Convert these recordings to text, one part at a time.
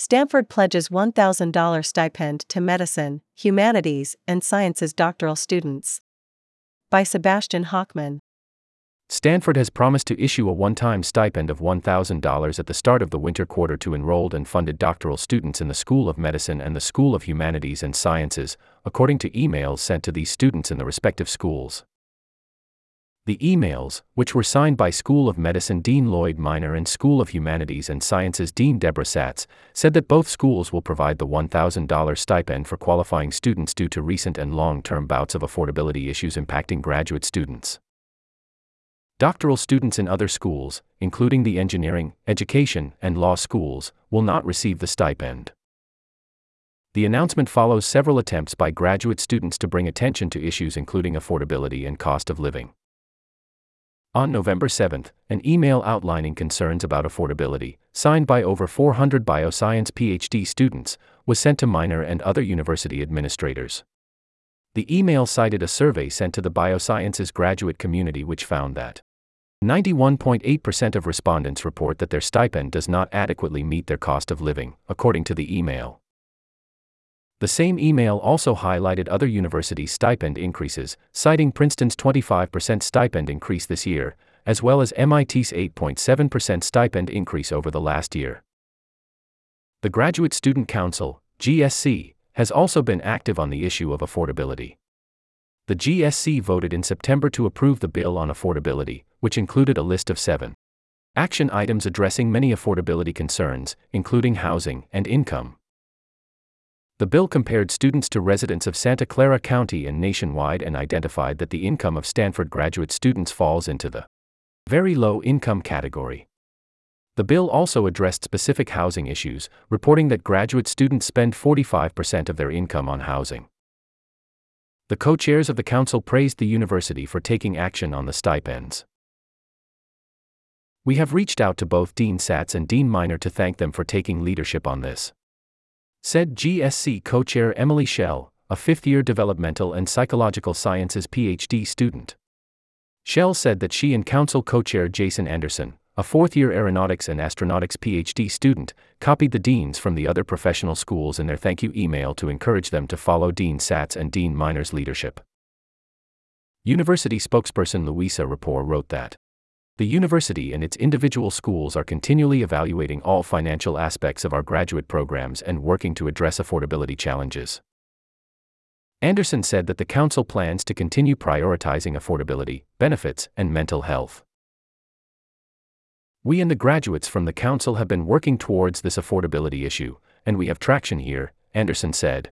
Stanford pledges $1,000 stipend to medicine, humanities, and sciences doctoral students. By Sebastian Hockman. Stanford has promised to issue a one time stipend of $1,000 at the start of the winter quarter to enrolled and funded doctoral students in the School of Medicine and the School of Humanities and Sciences, according to emails sent to these students in the respective schools. The emails, which were signed by School of Medicine Dean Lloyd Minor and School of Humanities and Sciences Dean Deborah Satz, said that both schools will provide the $1,000 stipend for qualifying students due to recent and long term bouts of affordability issues impacting graduate students. Doctoral students in other schools, including the engineering, education, and law schools, will not receive the stipend. The announcement follows several attempts by graduate students to bring attention to issues including affordability and cost of living. On November 7, an email outlining concerns about affordability, signed by over 400 bioscience PhD students, was sent to Minor and other university administrators. The email cited a survey sent to the biosciences graduate community which found that 91.8% of respondents report that their stipend does not adequately meet their cost of living, according to the email. The same email also highlighted other university stipend increases, citing Princeton's 25% stipend increase this year, as well as MIT's 8.7% stipend increase over the last year. The Graduate Student Council, GSC, has also been active on the issue of affordability. The GSC voted in September to approve the bill on affordability, which included a list of seven action items addressing many affordability concerns, including housing and income. The bill compared students to residents of Santa Clara County and nationwide and identified that the income of Stanford graduate students falls into the very low income category. The bill also addressed specific housing issues, reporting that graduate students spend 45% of their income on housing. The co chairs of the council praised the university for taking action on the stipends. We have reached out to both Dean Satz and Dean Minor to thank them for taking leadership on this said GSC co chair Emily Schell, a fifth year developmental and psychological sciences PhD student. Schell said that she and council co chair Jason Anderson, a fourth year aeronautics and astronautics PhD student, copied the deans from the other professional schools in their thank you email to encourage them to follow Dean Satz and Dean Minor's leadership. University spokesperson Luisa Rapport wrote that the university and its individual schools are continually evaluating all financial aspects of our graduate programs and working to address affordability challenges. Anderson said that the Council plans to continue prioritizing affordability, benefits, and mental health. We and the graduates from the Council have been working towards this affordability issue, and we have traction here, Anderson said.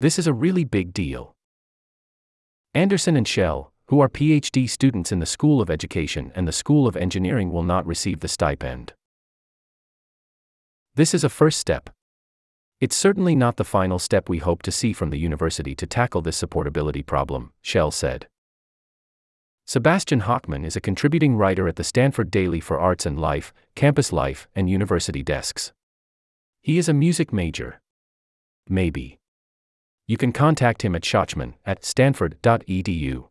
This is a really big deal. Anderson and Schell, who are PhD students in the School of Education and the School of Engineering will not receive the stipend. This is a first step. It's certainly not the final step we hope to see from the university to tackle this supportability problem, Schell said. Sebastian Hockman is a contributing writer at the Stanford Daily for Arts and Life, Campus Life, and University Desks. He is a music major. Maybe. You can contact him at Schachman at stanford.edu.